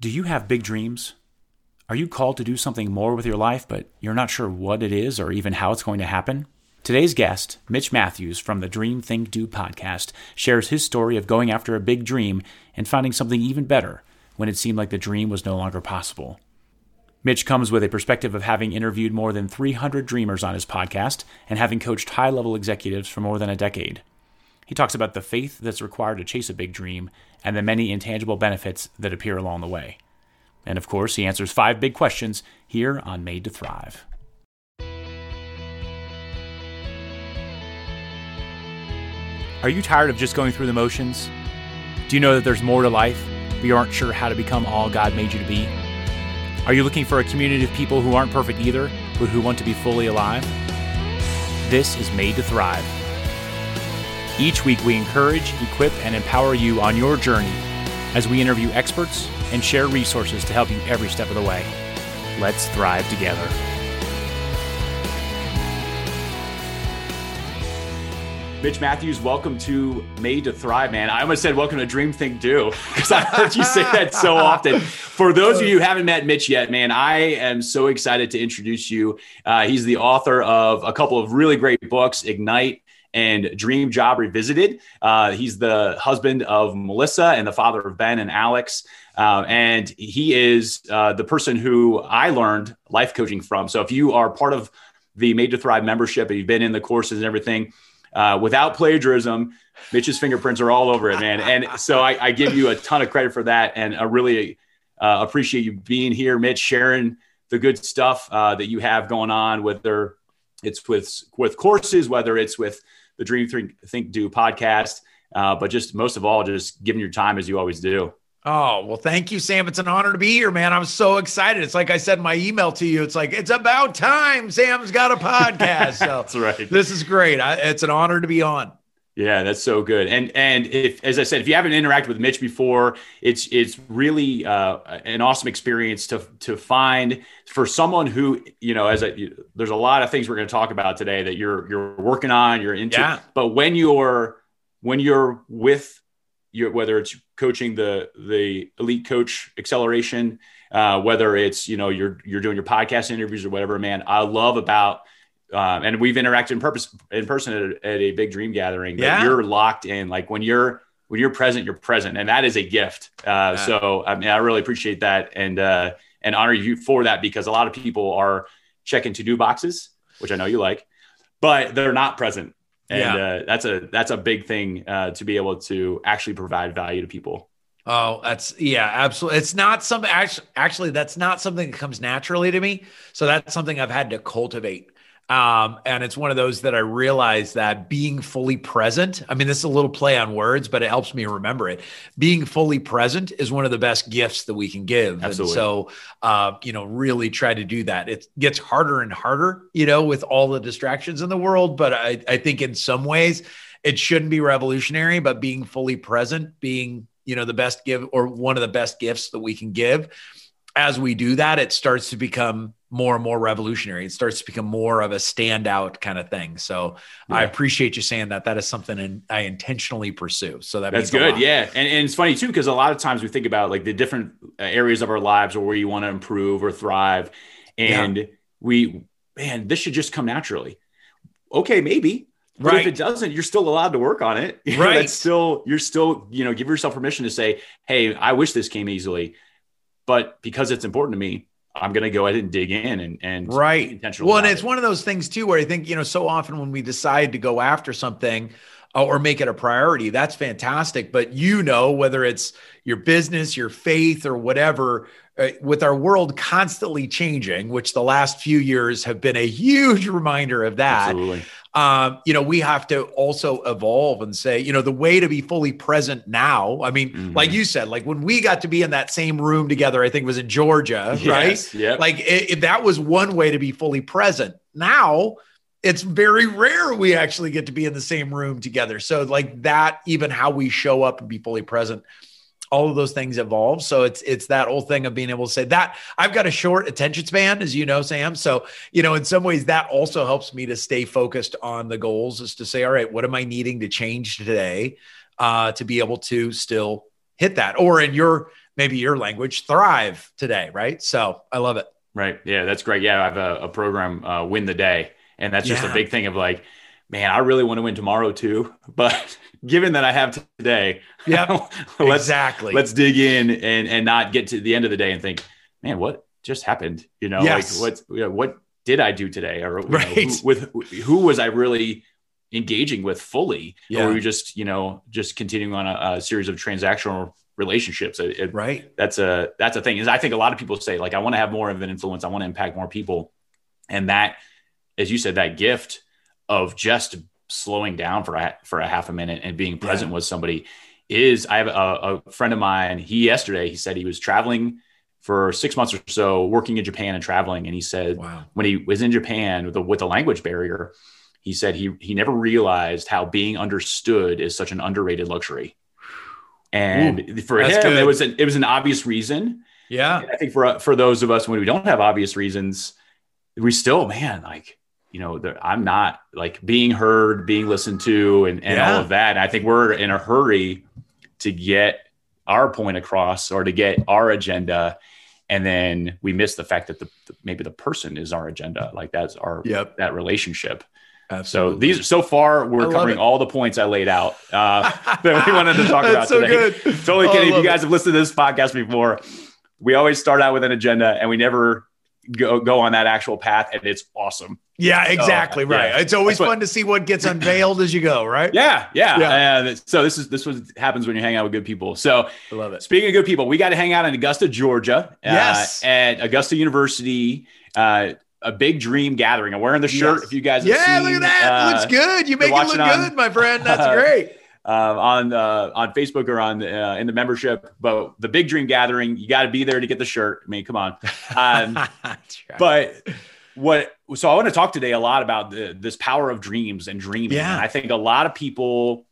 Do you have big dreams? Are you called to do something more with your life, but you're not sure what it is or even how it's going to happen? Today's guest, Mitch Matthews from the Dream Think Do podcast, shares his story of going after a big dream and finding something even better when it seemed like the dream was no longer possible. Mitch comes with a perspective of having interviewed more than 300 dreamers on his podcast and having coached high level executives for more than a decade. He talks about the faith that's required to chase a big dream and the many intangible benefits that appear along the way. And of course, he answers five big questions here on Made to Thrive. Are you tired of just going through the motions? Do you know that there's more to life, but you aren't sure how to become all God made you to be? Are you looking for a community of people who aren't perfect either, but who want to be fully alive? This is Made to Thrive each week, we encourage, equip, and empower you on your journey as we interview experts and share resources to help you every step of the way. Let's thrive together. Mitch Matthews, welcome to Made to Thrive, man. I almost said welcome to Dream Think Do because I heard you say that so often. For those of you who haven't met Mitch yet, man, I am so excited to introduce you. Uh, he's the author of a couple of really great books, Ignite and Dream Job Revisited. Uh, he's the husband of Melissa and the father of Ben and Alex. Uh, and he is uh, the person who I learned life coaching from. So if you are part of the Made to Thrive membership and you've been in the courses and everything, uh, without plagiarism, Mitch's fingerprints are all over it, man. And so I, I give you a ton of credit for that. And I really uh, appreciate you being here, Mitch, sharing the good stuff uh, that you have going on, whether it's with with courses, whether it's with the Dream Think, Think Do podcast. Uh, but just most of all, just giving your time as you always do. Oh, well, thank you, Sam. It's an honor to be here, man. I'm so excited. It's like I said in my email to you. It's like, it's about time. Sam's got a podcast. So That's right. This is great. I, it's an honor to be on. Yeah, that's so good. And and if as I said, if you haven't interacted with Mitch before, it's it's really uh, an awesome experience to to find for someone who you know as a there's a lot of things we're going to talk about today that you're you're working on, you're into. Yeah. But when you're when you're with your whether it's coaching the the elite coach acceleration, uh, whether it's you know you're you're doing your podcast interviews or whatever, man, I love about um, and we've interacted in purpose in person at, at a big dream gathering. Yeah. you're locked in. Like when you're when you're present, you're present, and that is a gift. Uh, yeah. So I mean, I really appreciate that, and uh, and honor you for that because a lot of people are checking to do boxes, which I know you like, but they're not present, and yeah. uh, that's a that's a big thing uh, to be able to actually provide value to people. Oh, that's yeah, absolutely. It's not some actually, actually that's not something that comes naturally to me. So that's something I've had to cultivate. Um, and it's one of those that I realize that being fully present, I mean, this is a little play on words, but it helps me remember it. Being fully present is one of the best gifts that we can give. Absolutely. And so, uh, you know, really try to do that. It gets harder and harder, you know, with all the distractions in the world. But I, I think in some ways it shouldn't be revolutionary, but being fully present, being, you know, the best give or one of the best gifts that we can give. As we do that, it starts to become more and more revolutionary. It starts to become more of a standout kind of thing. So yeah. I appreciate you saying that. That is something I intentionally pursue. So that that's good. Yeah, and, and it's funny too because a lot of times we think about like the different uh, areas of our lives or where you want to improve or thrive, and yeah. we man, this should just come naturally. Okay, maybe. But right. if it doesn't, you're still allowed to work on it. You right. Know, that's still you're still you know give yourself permission to say, hey, I wish this came easily, but because it's important to me, I'm going to go ahead and dig in and, and right. Intentional well, and it's it. one of those things too, where I think, you know, so often when we decide to go after something uh, or make it a priority, that's fantastic. But you know, whether it's your business, your faith or whatever, uh, with our world constantly changing, which the last few years have been a huge reminder of that. Absolutely um, you know, we have to also evolve and say, you know, the way to be fully present now. I mean, mm-hmm. like you said, like when we got to be in that same room together, I think was in Georgia, yes, right? Yeah. Like it, it, that was one way to be fully present. Now it's very rare we actually get to be in the same room together. So like that, even how we show up and be fully present all of those things evolve. So it's it's that whole thing of being able to say that I've got a short attention span, as you know, Sam. So you know, in some ways, that also helps me to stay focused on the goals. Is to say, all right, what am I needing to change today uh, to be able to still hit that? Or in your maybe your language thrive today. Right. So I love it. Right. Yeah, that's great. Yeah, I have a, a program, uh, Win the Day. And that's just Yeah. a big thing of like, man, I really want to win tomorrow too. But given that I have today, yeah, let's exactly. let's dig in and and not get to the end of the day and think, man, what just happened? You know, Yes. like what you know, what did I do today? Or you know, Right. who, with who was I really engaging with fully? Yeah. Or were we just, you know, just continuing on a, a series of transactional relationships? It, it- right. that's a that's a thing. Is I think a lot of people say like I want to have more of an influence. I want to impact more people, and that, as you said, that gift of just slowing down for a, for a half a minute and being present with somebody is. I have a, a friend of mine. He yesterday he said he was traveling for six months or so, working in Japan and traveling, and he said Wow. when he was in Japan with the, with the language barrier, he said he he never realized how being understood is such an underrated luxury. And for him, good. it was an, it was an obvious reason. Yeah. I think for for those of us when we don't have obvious reasons, we still man like you know I'm not like being heard, being listened to, and and Yeah. all of that. And I think we're in a hurry to get our point across or to get our agenda, and then we miss the fact that the, the maybe the person is our agenda. Like that's our Yep. that relationship. So these so far we're covering it. all the points I laid out uh, that we wanted to talk about so today. good. Totally Oh, kidding. If you guys have listened to this podcast before, we always start out with an agenda and we never go go on that actual path, and it's awesome. Yeah, exactly. yeah. right. It's always what- fun to see what gets unveiled as you go, right? Yeah, yeah. Yeah. Uh, so this is this was happens when you hang out with good people. So I love it. speaking of good people, we got to hang out in Augusta, Georgia. uh, Yes. at Augusta University. Uh, a big dream gathering. I'm wearing the shirt. Yes. If you guys, have Yeah, seen, look at that. uh, Looks good. You make it look on- good, my friend. That's great. Um, on uh, on Facebook or on uh, in the membership. But the big dream gathering, you got to be there to get the shirt. I mean, come on. Um, but what? So I want to talk today a lot about the, this power of dreams and dreaming. Yeah. And I think a lot of people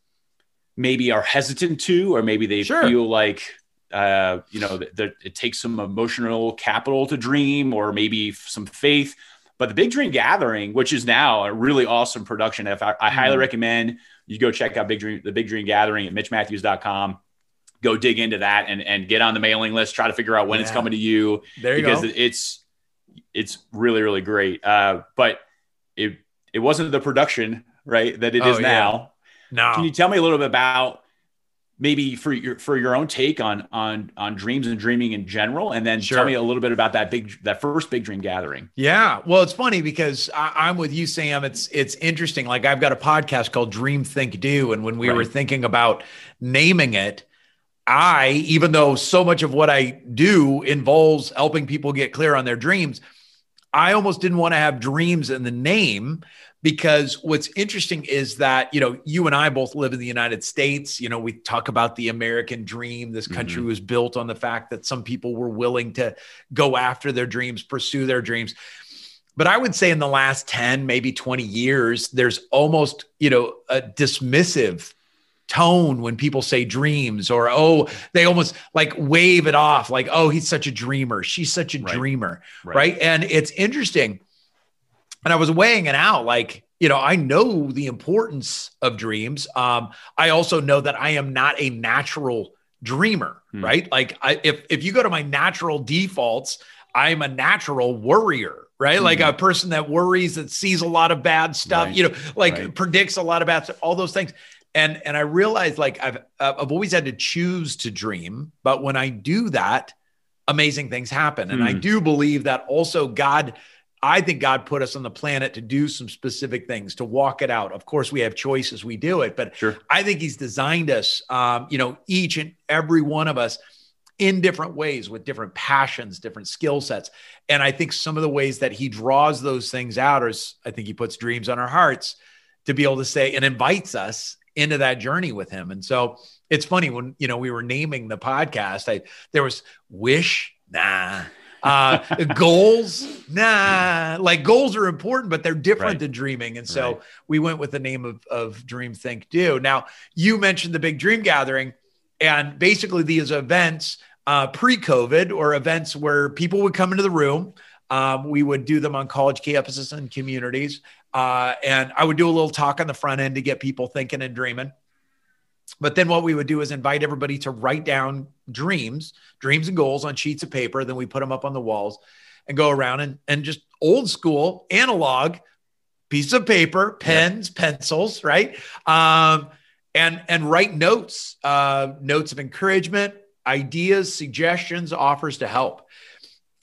maybe are hesitant to, or maybe they Sure. feel like. Uh, you know, that, that it takes some emotional capital to dream, or maybe some faith. But the Big Dream Gathering, which is now a really awesome production, if I, I highly Mhm. recommend you go check out Big Dream, the Big Dream Gathering at MitchMatthews.com. Go dig into that and, and get on the mailing list. Try to figure out when it's coming to you there you because go. it's it's really really great. Uh, but it it wasn't the production right that it is Oh, yeah. now. no. Can you tell me a little bit about maybe for your for your own take on on on dreams and dreaming in general, and then Sure. tell me a little bit about that big that first big dream gathering. Yeah, well, it's funny because I, I'm with you, Sam. It's it's interesting. Like I've got a podcast called Dream Think Do, and when we were thinking about naming it, I, even though so much of what I do involves helping people get clear on their dreams, I almost didn't want to have dreams in the name because what's interesting is that you know you and I both live in the United States. You know, we talk about the American dream. This country mm-hmm. was built on the fact that some people were willing to go after their dreams, pursue their dreams. But I would say in the last 10, maybe 20 years, there's almost, you know, a dismissive tone when people say dreams or oh they almost like wave it off like oh he's such a dreamer she's such a Right. dreamer Right. right. and it's interesting and i was weighing it out like you know i know the importance of dreams um i also know that i am not a natural dreamer Hmm. right like I, if if you go to my natural defaults i'm a natural worrier right like Mhm. a person that worries that sees a lot of bad stuff Right. you know like Right. predicts a lot of bad stuff all those things and and i realized like i've i've always had to choose to dream but when i do that amazing things happen and i Hmm. do believe that also god i think god put us on the planet to do some specific things to walk it out of course we have choices we do it but Sure. i think he's designed us um, you know each and every one of us in different ways with different passions different skill sets and i think some of the ways that he draws those things out is i think he puts dreams on our hearts to be able to say and invites us into that journey with him. And so it's funny when you know we were naming the podcast, I there was wish, nah. Uh goals, nah. Like goals are important, but they're different Right. than dreaming. And so Right. we went with the name of, of Dream Think Do. Now you mentioned the big dream gathering, and basically these events uh, pre-COVID or events where people would come into the room. Um, we would do them on college campuses and communities. Uh, and I would do a little talk on the front end to get people thinking and dreaming. But then what we would do is invite everybody to write down dreams, dreams and goals on sheets of paper. Then we put them up on the walls and go around and, and just old school analog piece of paper, pens, pencils, right? Um, and and write notes, uh, notes of encouragement, ideas, suggestions, offers to help.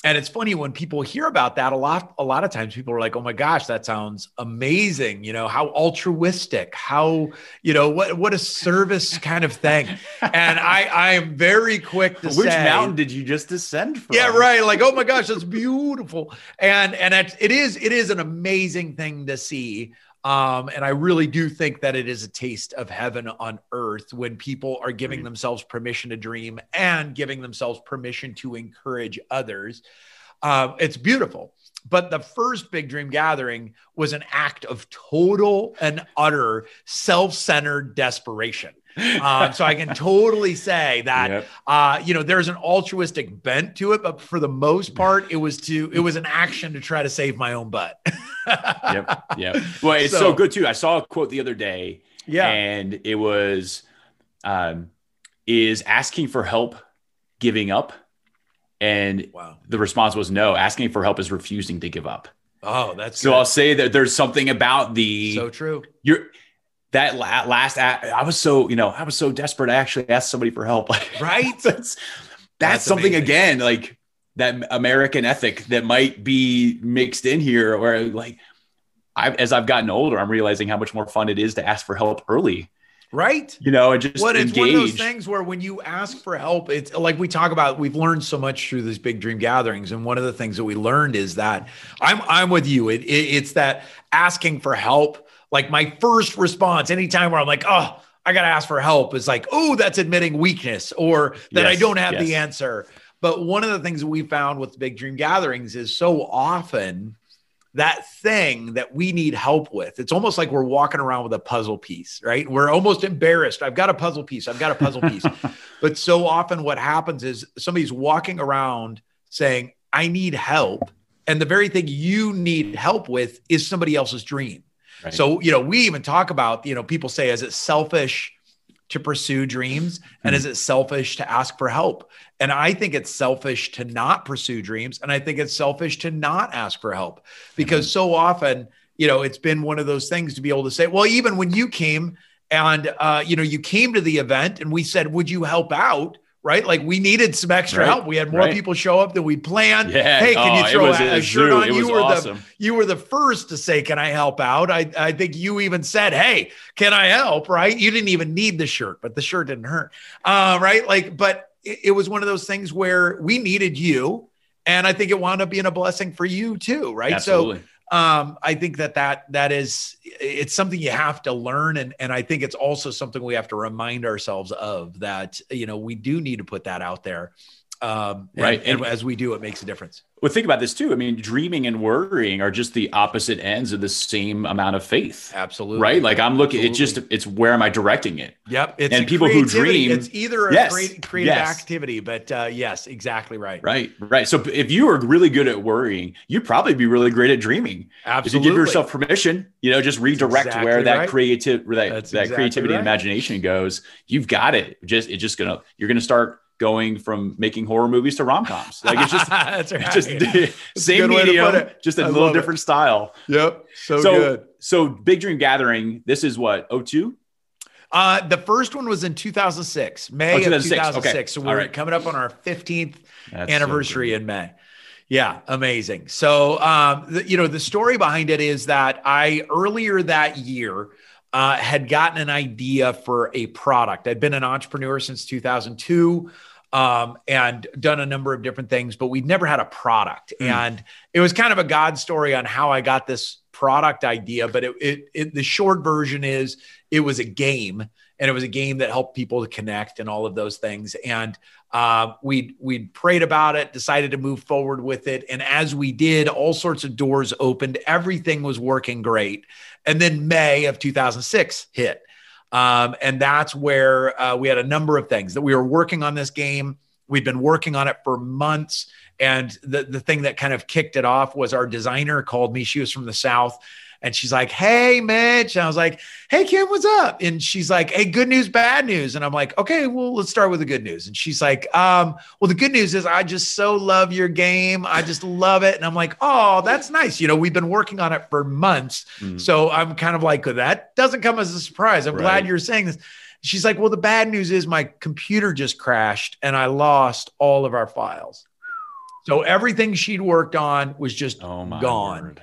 And it's funny when people hear about that a lot. A lot of times, people are like, "Oh my gosh, that sounds amazing!" You know, how altruistic, how you know what what a service kind of thing. And I I am very quick to Which say, Which mountain did you just descend from? Yeah, right. Like, oh my gosh, that's beautiful. And and it, it is it is an amazing thing to see. Um, and I really do think that it is a taste of heaven on earth when people are giving mm-hmm. themselves permission to dream and giving themselves permission to encourage others. Uh, it's beautiful. But the first big dream gathering was an act of total and utter self centered desperation. Um, so I can totally say that yep. uh, you know there's an altruistic bent to it, but for the most part, it was to it was an action to try to save my own butt. yep, yep. Well, it's so, so, good too. I saw a quote the other day, yeah, and it was, um, "Is asking for help giving up?" And wow. the response was no. Asking for help is refusing to give up. Oh, that's so. Good. I'll say that there's something about the so true. You're that last I was so you know I was so desperate I actually asked somebody for help Like right that's that's, that's something amazing. again like that American ethic that might be mixed in here where like I as I've gotten older I'm realizing how much more fun it is to ask for help early right you know and just what it's one of those things where when you ask for help it's like we talk about we've learned so much through these big dream gatherings and one of the things that we learned is that i'm i'm with you it, it it's that asking for help like my first response anytime where I'm like, oh, I got to ask for help is like, oh, that's admitting weakness or that yes, I don't have yes. the answer. But one of the things that we found with big dream gatherings is so often that thing that we need help with. It's almost like we're walking around with a puzzle piece, right? We're almost embarrassed. I've got a puzzle piece. I've got a puzzle piece. but so often what happens is somebody's walking around saying, I need help. And the very thing you need help with is somebody else's dream. Right. So, you know, we even talk about, you know, people say, is it selfish to pursue dreams? And mm-hmm. is it selfish to ask for help? And I think it's selfish to not pursue dreams. And I think it's selfish to not ask for help because mm-hmm. so often, you know, it's been one of those things to be able to say, well, even when you came and, uh, you know, you came to the event and we said, would you help out? Right? Like we needed some extra right. help. We had more right. people show up than we planned. Yeah. Hey, can oh, you throw a, a shirt on? It you were awesome. the you were the first to say, "Can I help out?" I I think you even said, "Hey, can I help?" Right? You didn't even need the shirt, but the shirt didn't hurt. Uh, right? Like, but it, it was one of those things where we needed you, and I think it wound up being a blessing for you too. Right? Absolutely. So um, I think that that that is it's something you have to learn, and and I think it's also something we have to remind ourselves of that you know we do need to put that out there, um, right? And, and, as we do, it makes a difference. Well, think about this too. I mean, dreaming and worrying are just the opposite ends of the same amount of faith. Absolutely. Right. Like I'm looking, Absolutely. it's just, it's where am I directing it? Yep. It's and people who dream, it's either a yes, creative yes. activity, but uh, yes, exactly right. Right. Right. So if you are really good at worrying, you'd probably be really great at dreaming. Absolutely. If you give yourself permission, you know, just redirect exactly where that right. creative, that, that exactly creativity right. and imagination goes, you've got it. Just, it's just gonna, you're going to start going from making horror movies to rom coms. Like it's just, That's right. just same medium, just a I little different it. style. Yep. So, so, good. So Big Dream Gathering, this is what, 02? Uh, the first one was in 2006, May oh, 2006. of 2006. Okay. So we're right. coming up on our 15th That's anniversary so in May. Yeah, amazing. So, um, the, you know, the story behind it is that I earlier that year uh, had gotten an idea for a product. I'd been an entrepreneur since 2002 um, and done a number of different things, but we'd never had a product. Mm. And it was kind of a God story on how I got this product idea. But it, it, it, the short version is it was a game, and it was a game that helped people to connect and all of those things. And uh, we we prayed about it, decided to move forward with it, and as we did, all sorts of doors opened. Everything was working great. And then May of 2006 hit um, and that's where uh, we had a number of things that we were working on this game. We'd been working on it for months. And the, the thing that kind of kicked it off was our designer called me. She was from the South And she's like, Hey, Mitch. And I was like, Hey, Kim, what's up? And she's like, Hey, good news, bad news. And I'm like, Okay, well, let's start with the good news. And she's like, um, Well, the good news is I just so love your game. I just love it. And I'm like, Oh, that's nice. You know, we've been working on it for months. Mm-hmm. So I'm kind of like, That doesn't come as a surprise. I'm right. glad you're saying this. She's like, Well, the bad news is my computer just crashed and I lost all of our files. So everything she'd worked on was just oh gone. Word.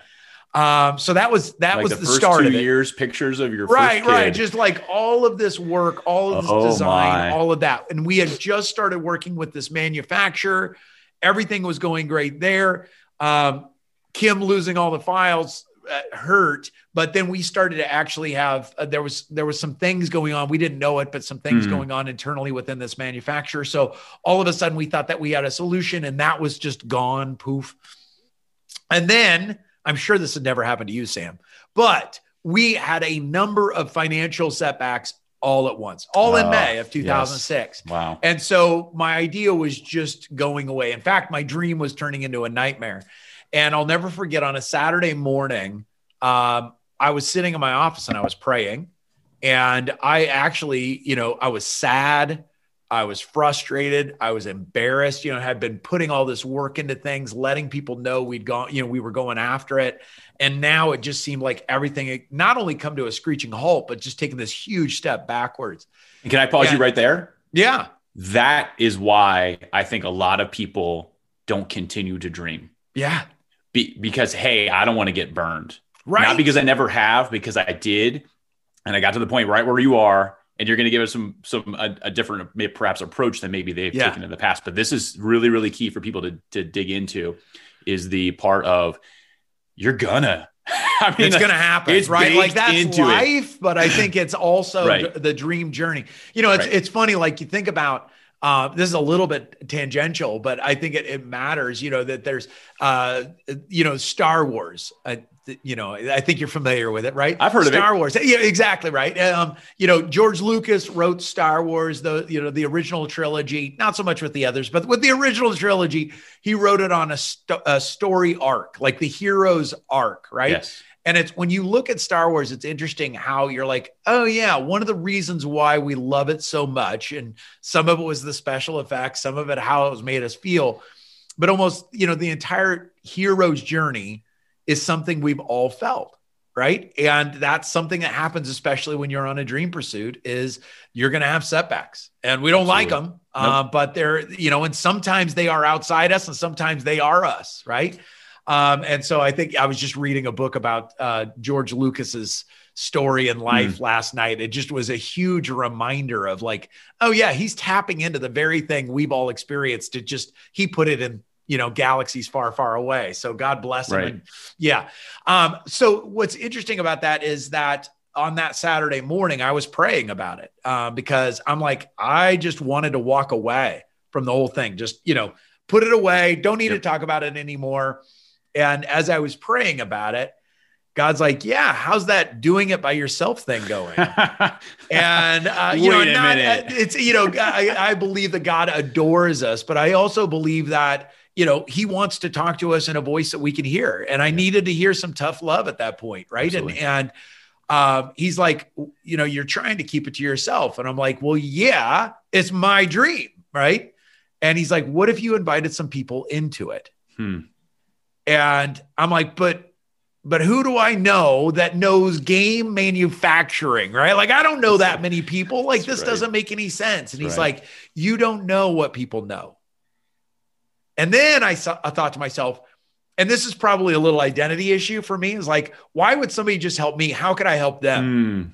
Um, so that was that like was the, the start of it. years, pictures of your right, right, just like all of this work, all of this oh design, my. all of that, and we had just started working with this manufacturer. Everything was going great there. Um, Kim losing all the files uh, hurt, but then we started to actually have uh, there was there was some things going on. We didn't know it, but some things mm-hmm. going on internally within this manufacturer. So all of a sudden, we thought that we had a solution, and that was just gone, poof. And then I'm sure this had never happened to you, Sam, but we had a number of financial setbacks all at once, all in May of 2006. Yes. Wow. And so my idea was just going away. In fact, my dream was turning into a nightmare. And I'll never forget on a Saturday morning, um, I was sitting in my office and I was praying. And I actually, you know, I was sad. I was frustrated. I was embarrassed, you know, had been putting all this work into things, letting people know we'd gone, you know, we were going after it. And now it just seemed like everything not only come to a screeching halt, but just taking this huge step backwards. And Can I pause and, you right there? Yeah. That is why I think a lot of people don't continue to dream. Yeah. Be, because, hey, I don't want to get burned. Right. Not because I never have, because I did. And I got to the point right where you are and you're going to give us some some a, a, different perhaps approach than maybe they've yeah. taken in the past but this is really really key for people to to dig into is the part of you're gonna I mean, it's going to happen, it's right? Like that's life, it. but I think it's also right. the dream journey. You know, it's right. it's funny. Like you think about uh, this is a little bit tangential, but I think it, it matters. You know that there's, uh, you know, Star Wars. Uh, you know, I think you're familiar with it, right? I've heard Star of Star Wars. Yeah, exactly right. Um, you know, George Lucas wrote Star Wars, the you know the original trilogy. Not so much with the others, but with the original trilogy, he wrote it on a, st- a story arc, like the hero's arc, right? Yes. And it's when you look at Star Wars, it's interesting how you're like, oh, yeah, one of the reasons why we love it so much. And some of it was the special effects, some of it how it was made us feel. But almost, you know, the entire hero's journey is something we've all felt right and that's something that happens especially when you're on a dream pursuit is you're going to have setbacks and we don't Absolutely. like them nope. uh, but they're you know and sometimes they are outside us and sometimes they are us right um, and so i think i was just reading a book about uh, george lucas's story in life mm. last night it just was a huge reminder of like oh yeah he's tapping into the very thing we've all experienced it just he put it in you know galaxies far far away so god bless him right. and yeah um so what's interesting about that is that on that saturday morning i was praying about it uh, because i'm like i just wanted to walk away from the whole thing just you know put it away don't need yep. to talk about it anymore and as i was praying about it God's like, yeah, how's that doing it by yourself thing going? and uh, you know, not, it's you know, I, I, believe that God adores us, but I also believe that you know, he wants to talk to us in a voice that we can hear. And I yeah. needed to hear some tough love at that point. Right. Absolutely. And, and, um, he's like, you know, you're trying to keep it to yourself. And I'm like, well, yeah, it's my dream. Right. And he's like, what if you invited some people into it? Hmm. And I'm like, but but who do I know that knows game manufacturing, right? Like, I don't know that many people. Like, That's this right. doesn't make any sense. And That's he's right. like, you don't know what people know. And then I, saw, I thought to myself, and this is probably a little identity issue for me is like, why would somebody just help me? How could I help them? Mm.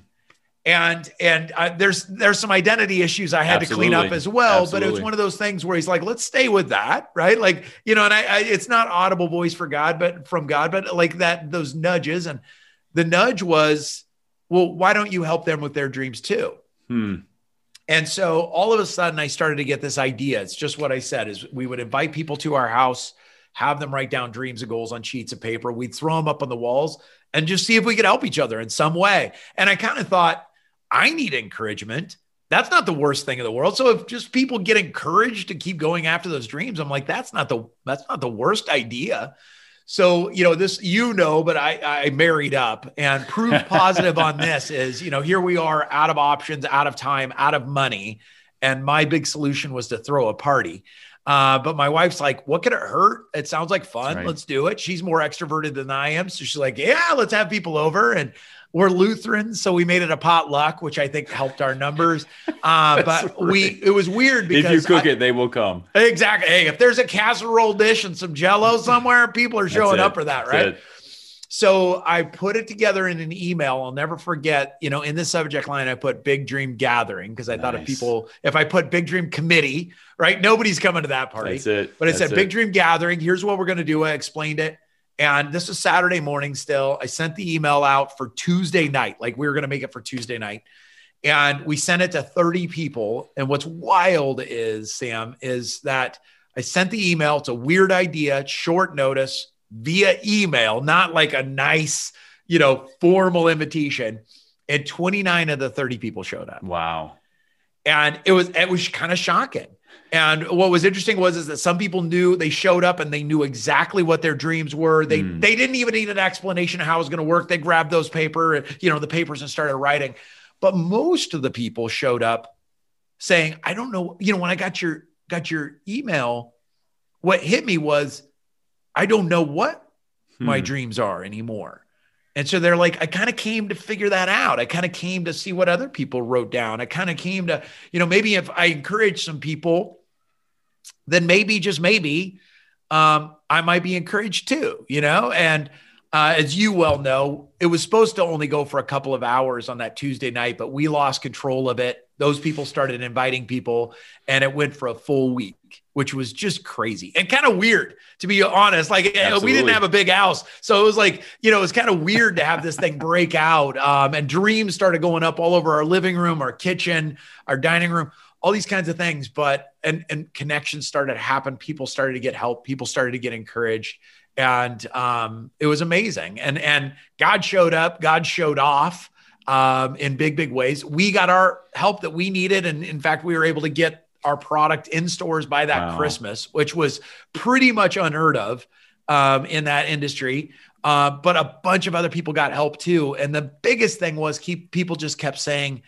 And and uh, there's there's some identity issues I had Absolutely. to clean up as well. Absolutely. But it was one of those things where he's like, let's stay with that, right? Like you know, and I, I it's not audible voice for God, but from God, but like that those nudges. And the nudge was, well, why don't you help them with their dreams too? Hmm. And so all of a sudden I started to get this idea. It's just what I said is we would invite people to our house, have them write down dreams and goals on sheets of paper. We'd throw them up on the walls and just see if we could help each other in some way. And I kind of thought, I need encouragement. That's not the worst thing in the world. So if just people get encouraged to keep going after those dreams, I'm like, that's not the that's not the worst idea. So, you know, this, you know, but I, I married up and proof positive on this is, you know, here we are out of options, out of time, out of money. And my big solution was to throw a party. Uh, but my wife's like, what could it hurt? It sounds like fun. Right. Let's do it. She's more extroverted than I am. So she's like, yeah, let's have people over. And we're Lutherans, so we made it a potluck, which I think helped our numbers. Uh, but right. we it was weird because if you cook I, it, they will come. Exactly. Hey, if there's a casserole dish and some jello somewhere, people are showing up for that, That's right? It. So I put it together in an email. I'll never forget, you know, in the subject line, I put big dream gathering because I nice. thought if people, if I put big dream committee, right, nobody's coming to that party. That's it. But I said big dream gathering. Here's what we're going to do. I explained it. And this was Saturday morning still. I sent the email out for Tuesday night. Like we were going to make it for Tuesday night. And we sent it to 30 people. And what's wild is, Sam, is that I sent the email. It's a weird idea, short notice via email, not like a nice, you know, formal invitation. And 29 of the 30 people showed up. Wow. And it was it was kind of shocking. And what was interesting was is that some people knew they showed up and they knew exactly what their dreams were. They mm. they didn't even need an explanation of how it was going to work. They grabbed those paper, you know, the papers and started writing. But most of the people showed up saying, "I don't know, you know, when I got your got your email, what hit me was I don't know what hmm. my dreams are anymore." And so they're like, I kind of came to figure that out. I kind of came to see what other people wrote down. I kind of came to, you know, maybe if I encourage some people then maybe just maybe um, I might be encouraged too, you know? And uh, as you well know, it was supposed to only go for a couple of hours on that Tuesday night, but we lost control of it. Those people started inviting people, and it went for a full week, which was just crazy and kind of weird, to be honest. Like Absolutely. we didn't have a big house, so it was like you know it was kind of weird to have this thing break out. Um, and dreams started going up all over our living room, our kitchen, our dining room all these kinds of things but and and connections started to happen. People started to get help. People started to get encouraged. And um, it was amazing. And and god showed up. God showed off um, in big big ways. We got our help that we needed. And in fact we were able to get our product in stores by that wow. christmas which was pretty much unheard of um, in that industry. Uh, but a bunch of other people got help too. And the biggest thing was keep people just kept saying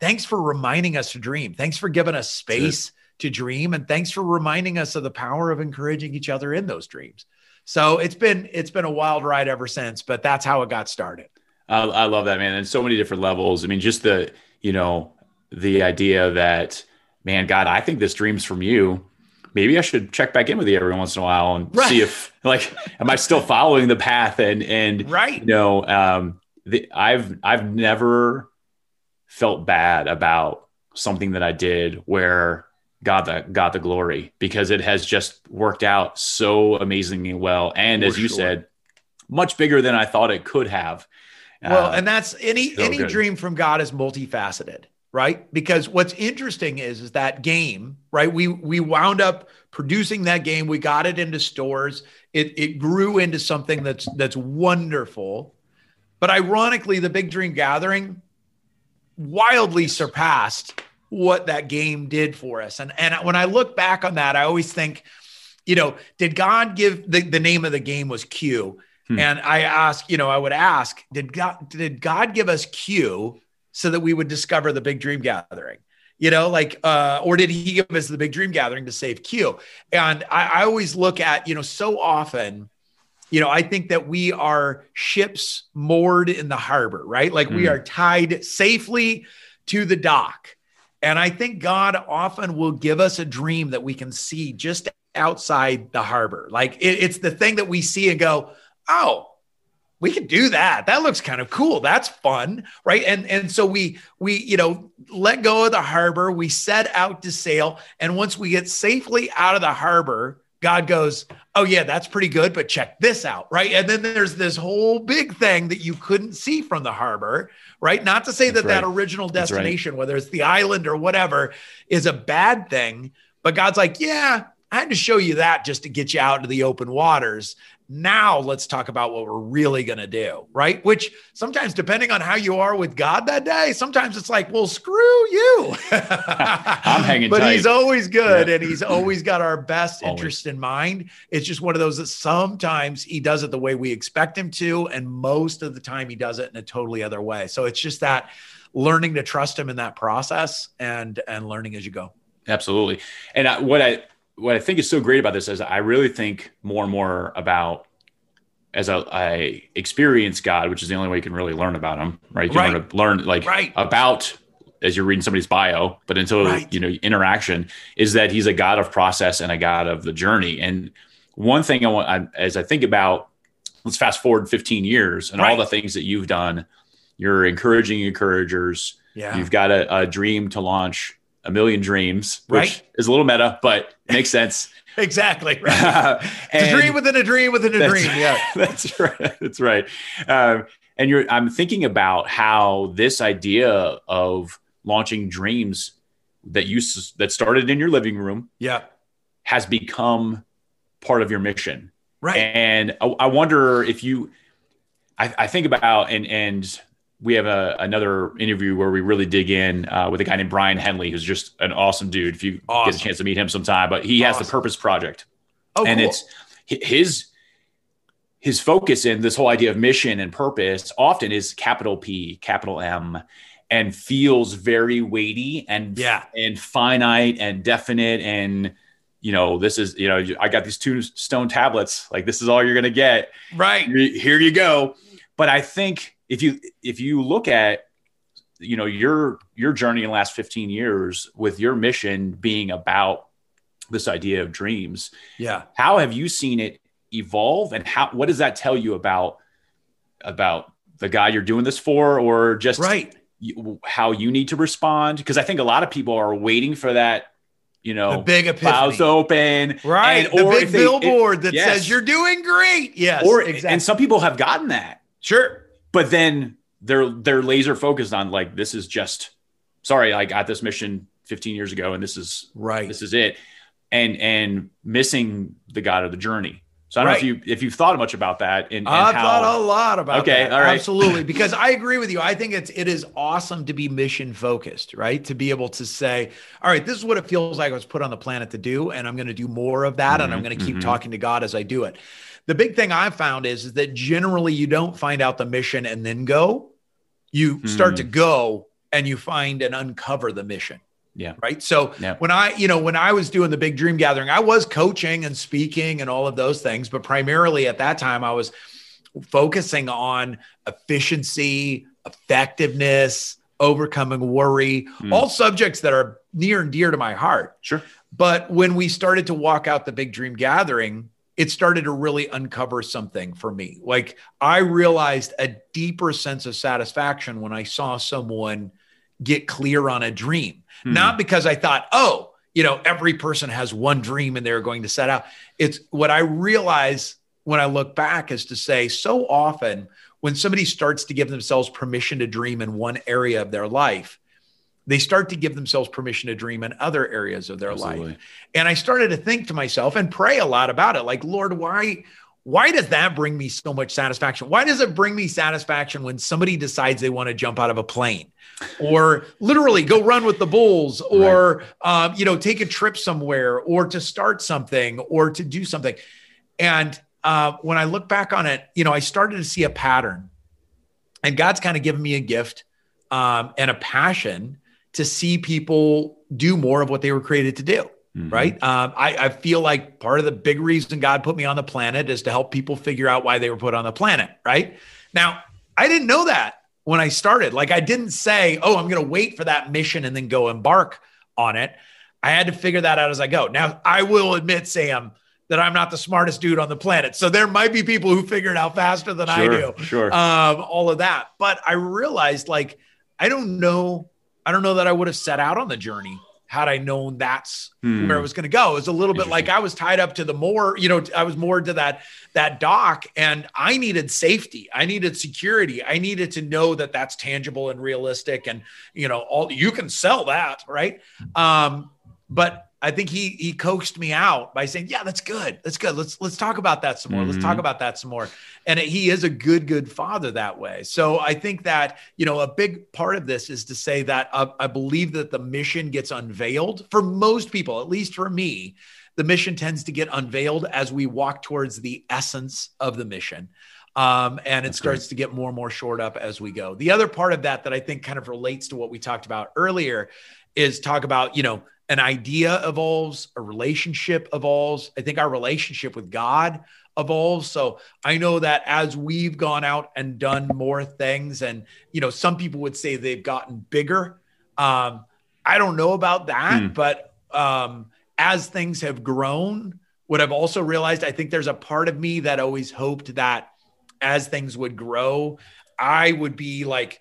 thanks for reminding us to dream. Thanks for giving us space to dream. And thanks for reminding us of the power of encouraging each other in those dreams. So it's been it's been a wild ride ever since, but that's how it got started. I, I love that, man. And so many different levels. I mean, just the, you know, the idea that, man, God, I think this dream's from you. Maybe I should check back in with you every once in a while and right. see if like, am I still following the path? And, and, right. You know, um, the, I've, I've never felt bad about something that I did where God the got the glory because it has just worked out so amazingly well and For as you sure. said much bigger than I thought it could have. Well, uh, and that's any so any good. dream from God is multifaceted, right? Because what's interesting is is that game, right? We we wound up producing that game, we got it into stores. It it grew into something that's that's wonderful. But ironically, the Big Dream Gathering wildly surpassed what that game did for us. And and when I look back on that, I always think, you know, did God give the, the name of the game was Q? Hmm. And I ask, you know, I would ask, did God did God give us Q so that we would discover the big dream gathering? You know, like, uh, or did he give us the big dream gathering to save Q? And I, I always look at, you know, so often you know, I think that we are ships moored in the harbor, right? Like mm. we are tied safely to the dock. And I think God often will give us a dream that we can see just outside the harbor. Like it, it's the thing that we see and go, oh, we can do that. That looks kind of cool. That's fun, right? And and so we we you know let go of the harbor. We set out to sail, and once we get safely out of the harbor, God goes, Oh, yeah, that's pretty good, but check this out. Right. And then there's this whole big thing that you couldn't see from the harbor. Right. Not to say that right. that original destination, right. whether it's the island or whatever, is a bad thing. But God's like, Yeah, I had to show you that just to get you out into the open waters. Now let's talk about what we're really going to do, right? Which sometimes, depending on how you are with God that day, sometimes it's like, well, screw you. I'm hanging but tight. he's always good Yeah. and he's always got our best Always. interest in mind. It's just one of those that sometimes he does it the way we expect him to, and most of the time he does it in a totally other way. So it's just that learning to trust him in that process and and learning as you go. Absolutely. And I, what I what I think is so great about this is I really think more and more about as I, I experience God, which is the only way you can really learn about Him, right? You can Right. learn, learn like Right. about as you're reading somebody's bio, but until Right. you know interaction is that He's a God of process and a God of the journey. And one thing I want I, as I think about, let's fast forward 15 years and all the things that you've done. You're encouraging encouragers. Yeah. You've got a, a dream to launch a million dreams, which Right. is a little meta, but makes sense. Exactly. Right. It's a dream within a dream within a dream. Yeah. that's right. That's right. Um, and you're, I'm thinking about how this idea of launching dreams that you that started in your living room Yeah. has become part of your mission. Right. And I, I wonder if you, I, I think about and and we have a, another interview where we really dig in uh, with a guy named Brian Henley, who's just an awesome dude. If you get a chance to meet him sometime, but he has the Purpose Project, oh, and cool. it's his his focus in this whole idea of mission and purpose often is capital P, capital M, and feels very weighty and Yeah. and finite and definite and you know this is you know I got these two stone tablets like this is all you're gonna get right. here you go but i think if you if you look at you know your your journey in the last 15 years with your mission being about this idea of dreams Yeah. how have you seen it evolve and how what does that tell you about about the guy you're doing this for or just Right. you, how you need to respond because i think a lot of people are waiting for that you The know big clouds epiphany. open Right. and- the or big they- billboard that yes. says you're doing great. Yes. or exactly. and some people have gotten that sure. But then they're they're laser focused on like this is just sorry i got this mission 15 years ago and this is Right. this is it and and missing the god of the journey so i don't Right. know if you if you've thought much about that and, and I've how thought a lot about Okay, that. all right. Absolutely. Because I agree with you. I think it's it is awesome to be mission focused, right? To be able to say, all right, this is what it feels like I was put on the planet to do, and I'm going to do more of that, and I'm Mhm, going to keep mhm. talking to God as I do it. The big thing I've found is, is that generally you don't find out the mission and then go. You start Hmm. to go and you find and uncover the mission. Yeah. Right. So Yeah. when I, you know, when I was doing the big dream gathering, I was coaching and speaking and all of those things, but primarily at that time I was focusing on efficiency, effectiveness, overcoming worry, Hmm. all subjects that are near and dear to my heart. sure But when we started to walk out the big dream gathering, it started to really uncover something for me. Like I realized a deeper sense of satisfaction when I saw someone get clear on a dream. Hmm. Not because I thought, oh, you know, every person has one dream and they're going to set out. It's what I realize when I look back is to say so often when somebody starts to give themselves permission to dream in one area of their life, they start to give themselves permission to dream in other areas of their life. And I started to think to myself and pray a lot about it. Like, Lord, why, why does that bring me so much satisfaction? Why does it bring me satisfaction when somebody decides they want to jump out of a plane or literally go run with the bulls or, um, you know, take a trip somewhere or to start something or to do something? And uh, when I look back on it, you know, I started to see a pattern and God's kind of given me a gift um, and a passion to see people do more of what they were created to do Mhm. right? Um, I, I feel like part of the big reason God put me on the planet is to help people figure out why they were put on the planet, right? Now, I didn't know that when I started. Like, I didn't say, oh, I'm going to wait for that mission and then go embark on it. I had to figure that out as I go. Now, I will admit, Sam, that I'm not the smartest dude on the planet. So there might be people who figure it out faster than I do Sure, sure. um, all of that. But I realized like I don't know, I don't know that I would have set out on the journey had I known that's Hmm. where it was going to go. It was a little bit like I was tied up to the more, you know, I was moored to that that dock, and I needed safety, I needed security, I needed to know that that's tangible and realistic, and you know, all you can sell that, right? Um, but I think he he coaxed me out by saying, "Yeah, that's good. That's good. Let's let's talk about that some more. Mm-hmm. Let's talk mm-hmm. about that some more." And it, he is a good good father that way. So I think that you know a big part of this is to say that uh, I believe that the mission gets unveiled for most people, at least for me. The mission tends to get unveiled as we walk towards the essence of the mission. Um, and it That's starts great. to get more and more shored up as we go. The other part of that that I think kind of relates to what we talked about earlier is talk about, you know, an idea evolves, a relationship evolves. I think our relationship with God evolves. So I know that as we've gone out and done more things, and you know, some people would say they've gotten bigger. Um, I don't know about that, mm. but um, as things have grown, what I've also realized, I think there's a part of me that always hoped that as things would grow, I would be like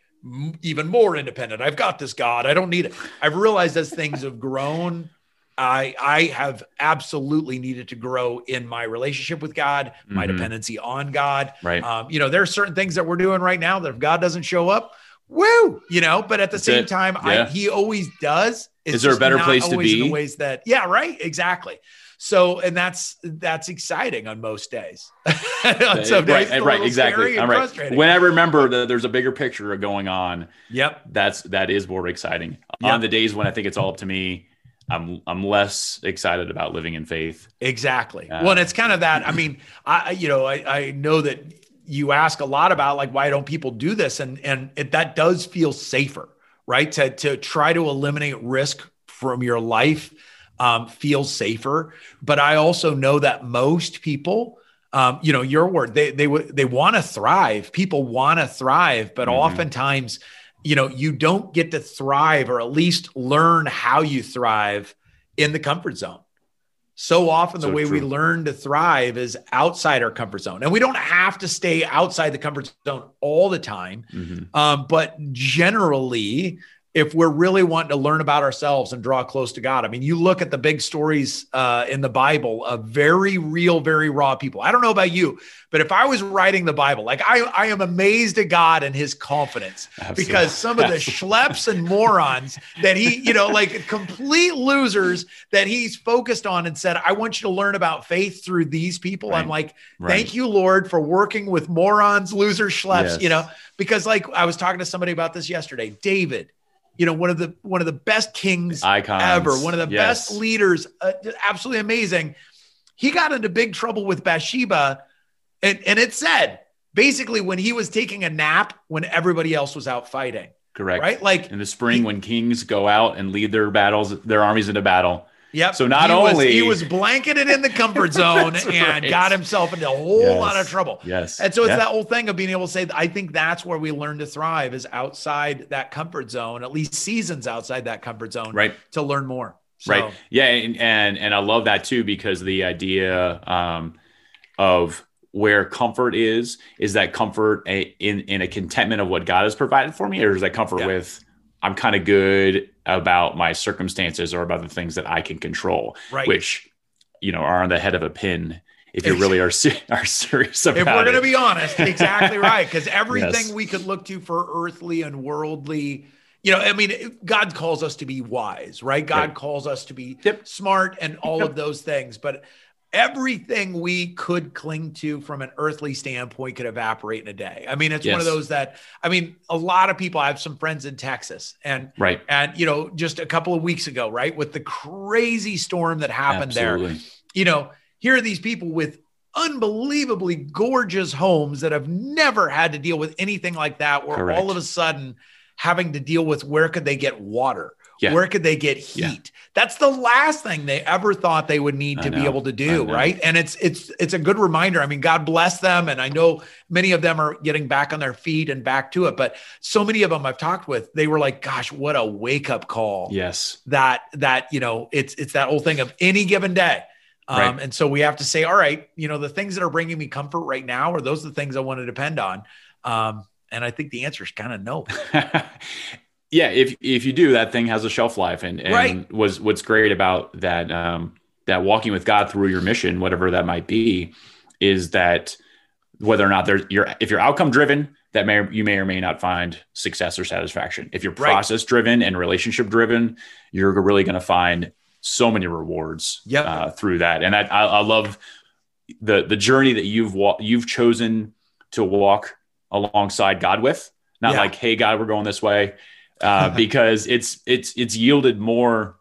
even more independent. I've got this God. I don't need it. I've realized as things have grown, I I have absolutely needed to grow in my relationship with God, my mm-hmm. dependency on God. Right. Um, you know, there are certain things that we're doing right now that if God doesn't show up, woo, you know. But at the That's same it. time, yeah. I, He always does. It's Is there a better place to be? In the ways that, yeah, right, exactly. So, and that's that's exciting on most days. on some days, right, right, exactly. All right. When I remember that there's a bigger picture going on, yep, that's that is more exciting. Yep. On the days when I think it's all up to me, I'm I'm less excited about living in faith. Exactly. Uh, well, and it's kind of that. I mean, I you know I I know that you ask a lot about like why don't people do this, and and it, that does feel safer, right? To to try to eliminate risk from your life um, feels safer. But I also know that most people, um, you know, your word, they they they want to thrive. People want to thrive, but mm-hmm. oftentimes, you know, you don't get to thrive or at least learn how you thrive in the comfort zone. So often, the so way true. we learn to thrive is outside our comfort zone, and we don't have to stay outside the comfort zone all the time. Mm-hmm. Um, but generally, if we're really wanting to learn about ourselves and draw close to God. I mean, you look at the big stories uh, in the Bible of very real, very raw people. I don't know about you, but if I was writing the Bible, like I, I am amazed at God and his confidence Absolutely. because some of the schleps and morons that he, you know, like complete losers that he's focused on and said, I want you to learn about faith through these people. Right. I'm like, right. thank you, Lord, for working with morons, losers, schleps, yes. you know, because like I was talking to somebody about this yesterday, David you know one of the one of the best kings Icons. ever one of the yes. best leaders uh, absolutely amazing he got into big trouble with bathsheba and and it said basically when he was taking a nap when everybody else was out fighting correct right like in the spring he, when kings go out and lead their battles their armies into battle Yep. So not he only was, he was blanketed in the comfort zone and right. got himself into a whole yes. lot of trouble. Yes. And so it's yeah. that whole thing of being able to say, I think that's where we learn to thrive is outside that comfort zone, at least seasons outside that comfort zone, right? To learn more. So. Right. Yeah. And, and, and I love that too, because the idea um, of where comfort is, is that comfort a, in, in a contentment of what God has provided for me, or is that comfort yeah. with I'm kind of good about my circumstances or about the things that I can control, right. which, you know, are on the head of a pin if you really are, are serious about it. If we're going to be honest, exactly right. Because everything yes. we could look to for earthly and worldly, you know, I mean, God calls us to be wise, right? God right. calls us to be yep. smart and all yep. of those things. But everything we could cling to from an earthly standpoint could evaporate in a day. I mean, it's yes. one of those that I mean, a lot of people I have some friends in Texas and right. And you know, just a couple of weeks ago, right, with the crazy storm that happened Absolutely. there. You know, here are these people with unbelievably gorgeous homes that have never had to deal with anything like that where Correct. all of a sudden having to deal with where could they get water yeah. Where could they get heat? Yeah. That's the last thing they ever thought they would need to be able to do, right? And it's it's it's a good reminder. I mean, God bless them, and I know many of them are getting back on their feet and back to it. But so many of them I've talked with, they were like, "Gosh, what a wake up call!" Yes, that that you know, it's it's that whole thing of any given day. Um, right. And so we have to say, all right, you know, the things that are bringing me comfort right now are those the things I want to depend on. Um, and I think the answer is kind of no. yeah, if if you do, that thing has a shelf life, and, and right. was what's great about that um, that walking with God through your mission, whatever that might be, is that whether or not there's your if you're outcome driven, that may you may or may not find success or satisfaction. If you're process driven and relationship driven, you're really going to find so many rewards Yep. uh, through that. And I, I, I love the the journey that you've wa- you've chosen to walk alongside God with. Not Yeah. like, hey God, we're going this way, uh, because it's it's it's yielded more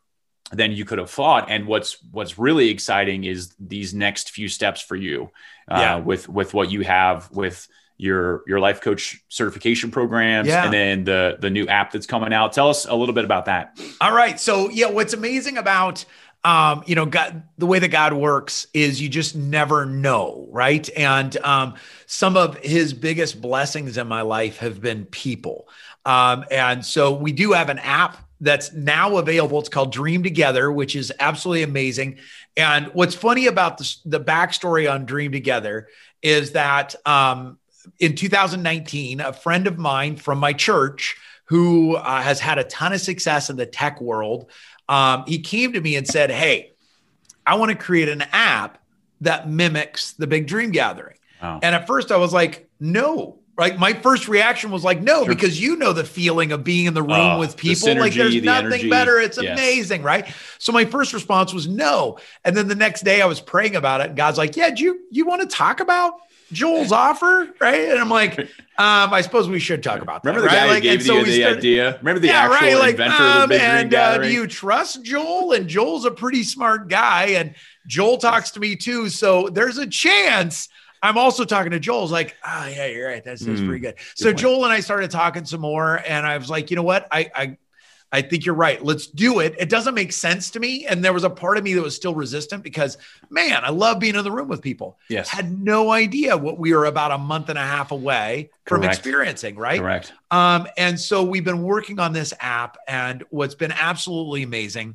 than you could have thought. And what's what's really exciting is these next few steps for you uh, Yeah. with with what you have with your your life coach certification programs Yeah. and then the the new app that's coming out. Tell us a little bit about that. All right. So yeah, what's amazing about um, you know, God, the way that God works is you just never know, right? And um, some of His biggest blessings in my life have been people, um, and so we do have an app that's now available. It's called Dream Together, which is absolutely amazing. And what's funny about the, the backstory on Dream Together is that um, in 2019, a friend of mine from my church who uh, has had a ton of success in the tech world, um, he came to me and said, Hey, I want to create an app that mimics the big dream gathering. Wow. And at first I was like, No. Like my first reaction was like, no, Sure. because you know the feeling of being in the room Oh, with the people. like there's the nothing energy. better. It's Yes. amazing, right? So my first response was no. And then the next day I was praying about it. And God's like, Yeah, do you you want to talk about Joel's offer? Right. And I'm like, um, I suppose we should talk about that. Remember the right? guy Like, who gave so you the started- idea? Remember the yeah, actual right. Like, inventor of the um, Big and uh, do you trust Joel? And Joel's a pretty smart guy, and Joel talks to me too. So there's a chance I'm also talking to Joel's like, oh yeah, you're right. That's, that's Mm, pretty good. So point. Joel and I started talking some more, and I was like, you know what? I I I think you're right. Let's do it. It doesn't make sense to me. And there was a part of me that was still resistant because, man, I love being in the room with people. yes. Had no idea what we were about a month and a half away from experiencing, right? Correct. Um, and so we've been working on this app, and what's been absolutely amazing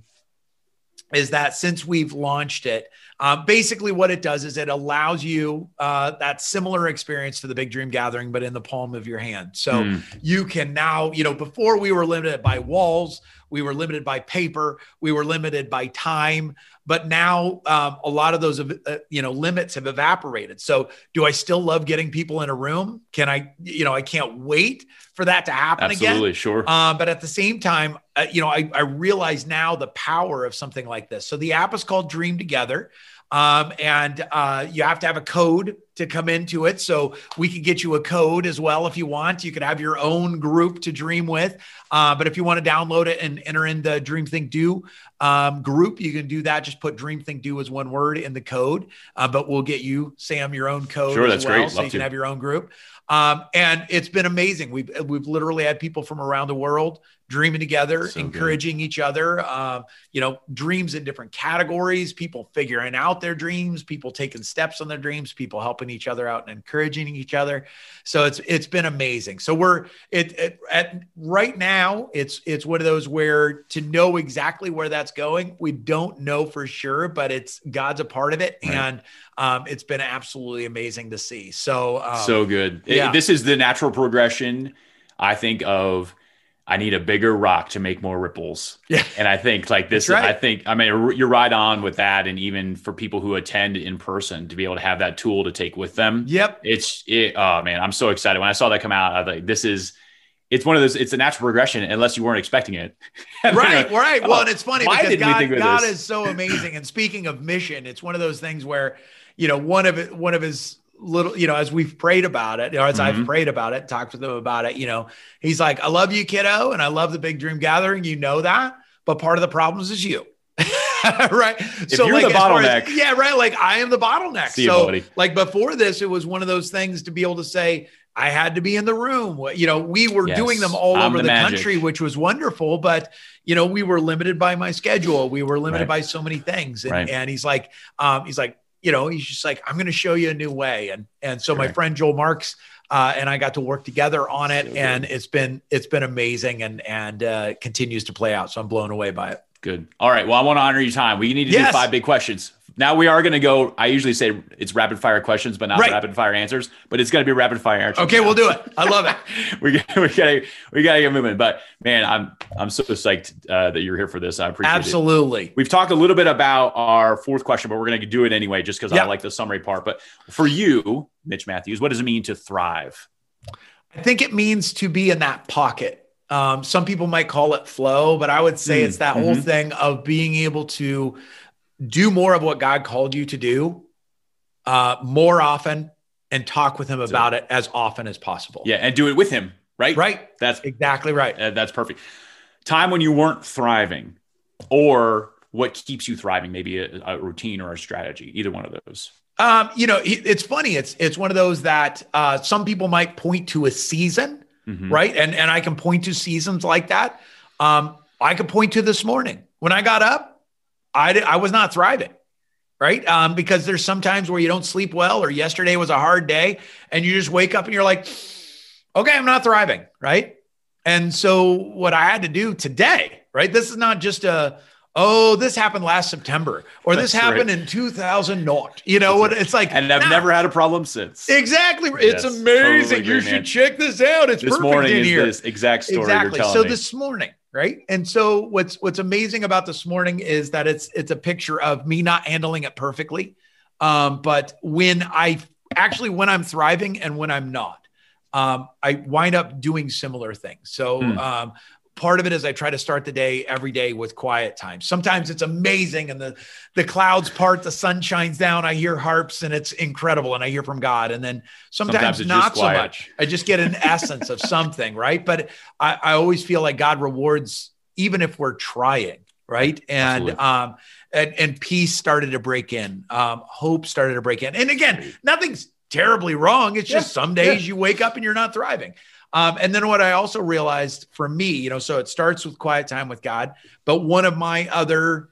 is that since we've launched it, um, basically what it does is it allows you uh, that similar experience to the Big Dream Gathering, but in the palm of your hand. So Hmm. you can now, you know, before we were limited by walls, we were limited by paper, we were limited by time, but now um, a lot of those, uh, you know, limits have evaporated. So do I still love getting people in a room? Can I, you know, I can't wait for that to happen again. Absolutely. Sure. Um, but at the same time, uh, you know, I, I realize now the power of something like this. So the app is called Dream Together. Um, and uh, you have to have a code to come into it. So we can get you a code as well if you want. You could have your own group to dream with. Uh, but if you want to download it and enter in the Dream Think Do um, group, you can do that. Just put Dream Think Do as one word in the code. Uh, but we'll get you, Sam, your own code. Sure, as that's well, great. So Love you can have your own group. Um, and it's been amazing. We've we've literally had people from around the world dreaming together, So good. encouraging each other. Um, you know, dreams in different categories. People figuring out their dreams. People taking steps on their dreams. People helping each other out and encouraging each other. So it's it's been amazing. So we're it, it at right now. It's it's one of those where to know exactly where that's going, we don't know for sure, but it's God's a part of it, Right. and um, it's been absolutely amazing to see. So um, so good. It- this is the natural progression, I think, of I need a bigger rock to make more ripples. Yeah. And I think like this, right. I think, I mean, you're right on with that. And even for people who attend in person to be able to have that tool to take with them, Yep. it's, it, oh man, I'm so excited. When I saw that come out, I was like, this is, it's one of those, it's a natural progression unless you weren't expecting it. right, right. Well, oh, and it's funny because we God, God is so amazing. And speaking of mission, it's one of those things where, you know, one of one of his little, you know, as we've prayed about it, or as I've Mhm. prayed about it, talked to them about it, you know, he's like, I love you, kiddo, and I love the big dream gathering. You know that, but part of the problems is you. right. So you're the far as- bottleneck- yeah, right. Like I am the bottleneck. See you, so buddy. like before this, it was one of those things to be able to say, I had to be in the room. You know, we were Yes. doing them all I'm over the the, country, which was wonderful. But you know, we were limited by my schedule. We were limited Right. by so many things. And, Right. and he's like, um, he's like, you know, he's just like, I'm going to show you a new way. And and so my friend Joel Marks uh, and I got to work together on it, So and it's been it's been amazing, and and uh, continues to play out. So I'm blown away by it. Good. All right. Well, I want to honor your time. We need to do five big questions. Now we are going to go. I usually say it's rapid fire questions, but not Right. rapid fire answers. But it's going to be rapid fire answers. Okay, we'll do it. I love it. we got- we gotta we gotta get moving. But man, I'm I'm so psyched uh, that you're here for this. I appreciate it. Absolutely. We've talked a little bit about our fourth question, but we're going to do it anyway, just because Yeah. I like the summary part. But for you, Mitch Matthews, what does it mean to thrive? I think it means to be in that pocket Um, some people might call it flow, but I would say Mm, it's that whole mhm. thing of being able to do more of what God called you to do uh, more often and talk with Him about it as often as possible. Yeah, and do it with him, right? Right. That's Exactly right. uh, that's perfect. Time when you weren't thriving, or what keeps you thriving? Maybe a, a routine or a strategy. Either one of those. Um, you know, it- it's funny. It's it's one of those that uh, some people might point to a season, Mhm. right? And and I can point to seasons like that. Um, I could point to this morning when I got up, I I was not thriving, right? Um, because there's sometimes where you don't sleep well, or yesterday was a hard day, and you just wake up and you're like, okay, I'm not thriving, right? And so what I had to do today, right? This is not just a oh, this happened last September, or this That's happened in 2000 not. You know what? It's like, And I've nah. never had a problem since. Exactly. It's amazing. totally you should man. check this out. It's This perfect morning in is here. this exact story exactly. you're telling So me. this morning, right? And so what's what's amazing about this morning is that it's it's a picture of me not handling it perfectly. Um, but when I actually when I'm thriving and when I'm not, um, I wind up doing similar things. So Hmm. um part of it is I try to start the day every day with quiet time. Sometimes it's amazing and the the clouds part, the sun shines down, I hear harps and it's incredible and I hear from God. And then sometimes, Sometimes not so much. I just get an essence of something, right? But I, I always feel like God rewards even if we're trying, right? And Absolutely. um and, and peace started to break in, um, hope started to break in. And again, nothing's terribly wrong. It's just some days you wake up and you're not thriving. Um, and then what I also realized for me, you know, so it starts with quiet time with God, but one of my other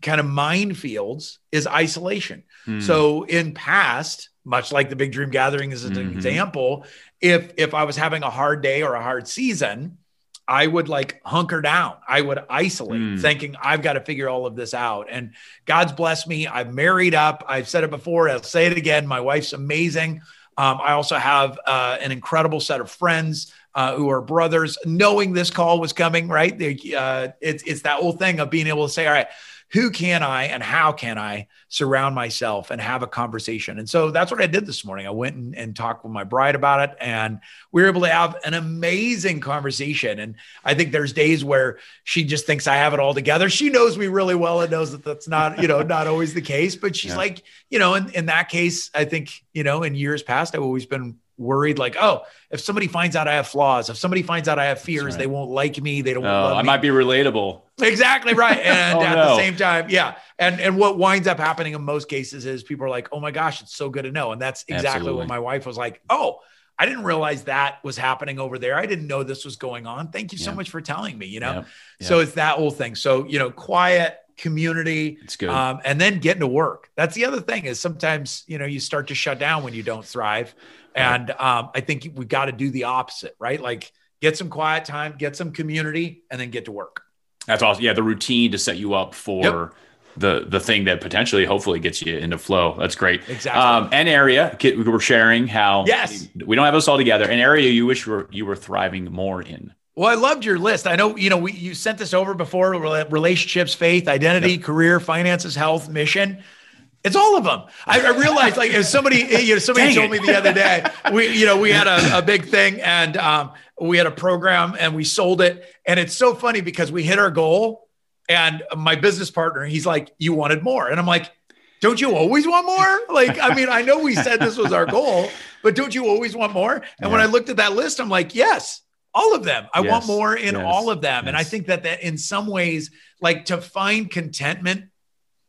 kind of minefields is isolation. Hmm. So in past, much like the Big Dream Gathering is an Mhm. example, if if I was having a hard day or a hard season, I would like hunker down. I would isolate, Mm. thinking I've got to figure all of this out. And God's blessed me. I've married up. I've said it before. I'll say it again. My wife's amazing. Um, I also have uh, an incredible set of friends uh, who are brothers. Knowing this call was coming, right? Uh, it's it's that whole thing of being able to say, all right, who can I and how can I surround myself and have a conversation? And so that's what I did this morning. I went and, and talked with my bride about it, and we were able to have an amazing conversation. And I think there's days where she just thinks I have it all together. She knows me really well and knows that that's not, you know, not always the case. But she's Yeah. like, you know, in, in that case, I think, you know, in years past, I've always been worried like, oh, if somebody finds out I have flaws, if somebody finds out I have fears, right. they won't like me. They don't Oh, love I me. might be relatable. Exactly right. And Oh, at no. the same time, yeah. And and what winds up happening in most cases is people are like, "Oh my gosh, it's so good to know." And that's exactly Absolutely. what my wife was like, "Oh, I didn't realize that was happening over there. I didn't know this was going on. Thank you so much for telling me." You know. Yeah. Yeah. So it's that whole thing. So you know, quiet community, It's good. um, and then getting to work. That's the other thing is sometimes you know you start to shut down when you don't thrive, and um, I think we've got to do the opposite, right? Like get some quiet time, get some community, and then get to work. That's awesome. Yeah, the routine to set you up for the the thing that potentially, hopefully, gets you into flow. That's great. Exactly. Um, an area we were sharing how Yes. we don't have us all together. An area you wish you were you were thriving more in. Well, I loved your list. I know, you know, we, you sent this over before relationships, faith, identity, career, finances, health, mission. It's all of them. I, I realized like if somebody, you know, somebody told me the other day, we, you know, we had a, a big thing and um, we had a program and we sold it. And it's so funny because we hit our goal and my business partner, he's like, you wanted more. And I'm like, don't you always want more? Like, I mean, I know we said this was our goal, but don't you always want more? And when I looked at that list, I'm like, yes, all of them. I want more in yes, all of them. And I think that that in some ways, like to find contentment,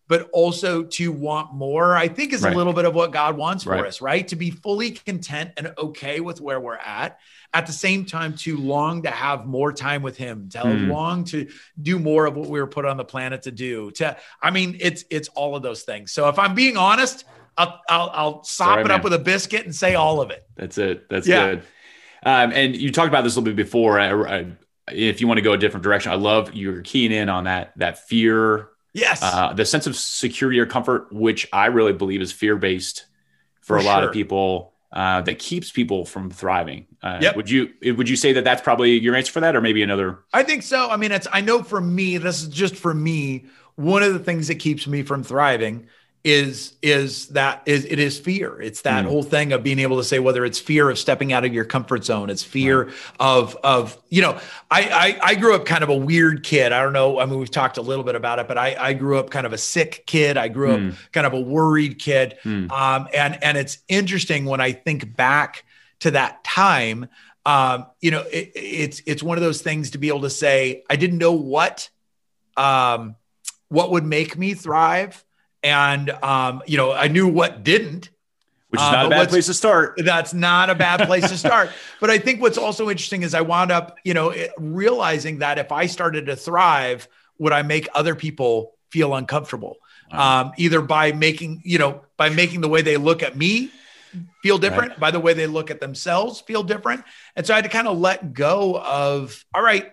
but also to want more, I think is Right. a little bit of what God wants for Right. us, right? To be fully content and okay with where we're at. At the same time, to long to have more time with Him, to Mm. long to do more of what we were put on the planet to do. To, I mean, it's it's all of those things. So if I'm being honest, I'll I'll, I'll sop Sorry, it man. up with a biscuit and say all of it. That's it. That's Yeah. good. Um, and you talked about this a little bit before. I, I, if you want to go a different direction, I love you're keying in on that that fear, Yes. uh, the sense of security or comfort, which I really believe is fear based for, For a lot of people. Uh, that keeps people from thriving. Uh, Yep. Would you would you say that that's probably your answer for that, or maybe another? I think so. I mean, it's I know for me, this is just for me. One of the things that keeps me from thriving is is that is it is fear it's that mm. whole thing of being able to say whether it's fear of stepping out of your comfort zone it's fear right. of of you know I, I, I grew up kind of a weird kid i don't know i mean we've talked a little bit about it but i i grew up kind of a sick kid i grew mm. up kind of a worried kid mm. um and and it's interesting when i think back to that time um you know it, it's it's one of those things to be able to say i didn't know what um what would make me thrive and um, you know, I knew what didn't. Which is not uh, a bad place to start. That's not a bad place to start. But I think what's also interesting is I wound up, you know, realizing that if I started to thrive, would I make other people feel uncomfortable? Wow. Um, either by making, you know, by making the way they look at me feel different, right. by the way they look at themselves feel different. And so I had to kind of let go of, all right,